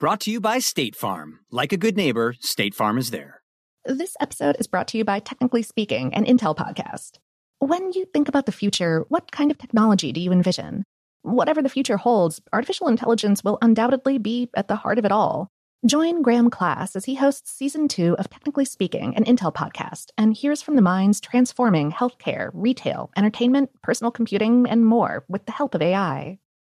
Brought to you by State Farm. Like a good neighbor, State Farm is there. This episode is brought to you by Technically Speaking, an Intel podcast. When you think about the future, what kind of technology do you envision? Whatever the future holds, artificial intelligence will undoubtedly be at the heart of it all. Join Graham Klass as he hosts season two of Technically Speaking, an Intel podcast, and hears from the minds transforming healthcare, retail, entertainment, personal computing, and more with the help of AI.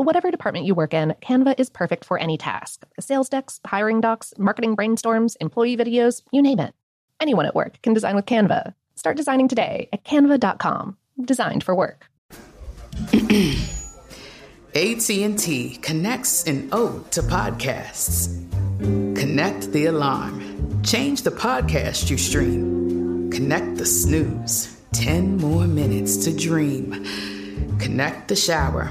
Whatever department you work in, Canva is perfect for any task sales decks, hiring docs, marketing brainstorms, employee videos, you name it. Anyone at work can design with Canva. Start designing today at canva.com. Designed for work. AT&T connects an ode to podcasts. Connect the alarm. Change the podcast you stream. Connect the snooze. 10 more minutes to dream. Connect the shower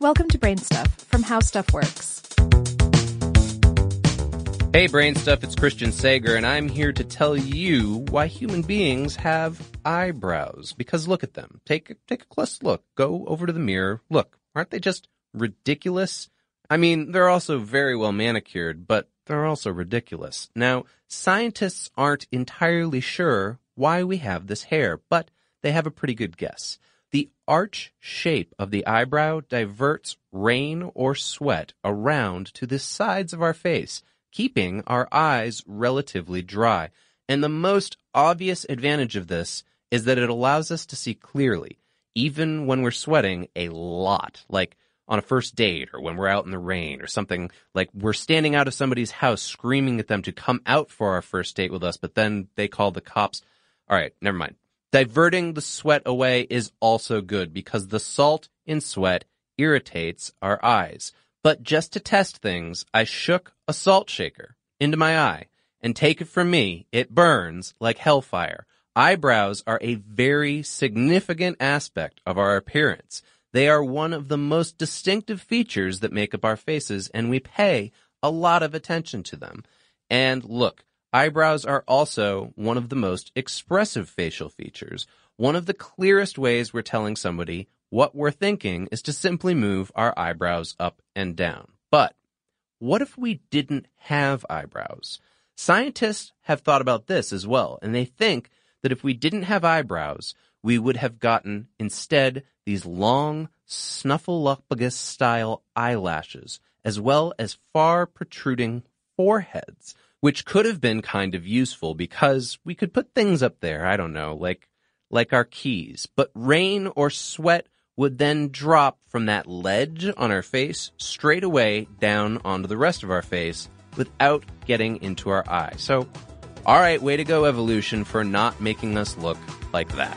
Welcome to Brain Stuff from How Stuff Works. Hey, Brain Stuff, it's Christian Sager, and I'm here to tell you why human beings have eyebrows. Because look at them. Take, take a close look. Go over to the mirror. Look, aren't they just ridiculous? I mean, they're also very well manicured, but they're also ridiculous. Now, scientists aren't entirely sure why we have this hair, but they have a pretty good guess. Arch shape of the eyebrow diverts rain or sweat around to the sides of our face, keeping our eyes relatively dry. And the most obvious advantage of this is that it allows us to see clearly, even when we're sweating a lot, like on a first date or when we're out in the rain or something like we're standing out of somebody's house screaming at them to come out for our first date with us, but then they call the cops. All right, never mind. Diverting the sweat away is also good because the salt in sweat irritates our eyes. But just to test things, I shook a salt shaker into my eye. And take it from me, it burns like hellfire. Eyebrows are a very significant aspect of our appearance. They are one of the most distinctive features that make up our faces, and we pay a lot of attention to them. And look, Eyebrows are also one of the most expressive facial features. One of the clearest ways we're telling somebody what we're thinking is to simply move our eyebrows up and down. But what if we didn't have eyebrows? Scientists have thought about this as well, and they think that if we didn't have eyebrows, we would have gotten instead these long, snuffleupagus style eyelashes, as well as far protruding foreheads which could have been kind of useful because we could put things up there, I don't know, like like our keys. But rain or sweat would then drop from that ledge on our face straight away down onto the rest of our face without getting into our eye. So, all right, way to go evolution for not making us look like that.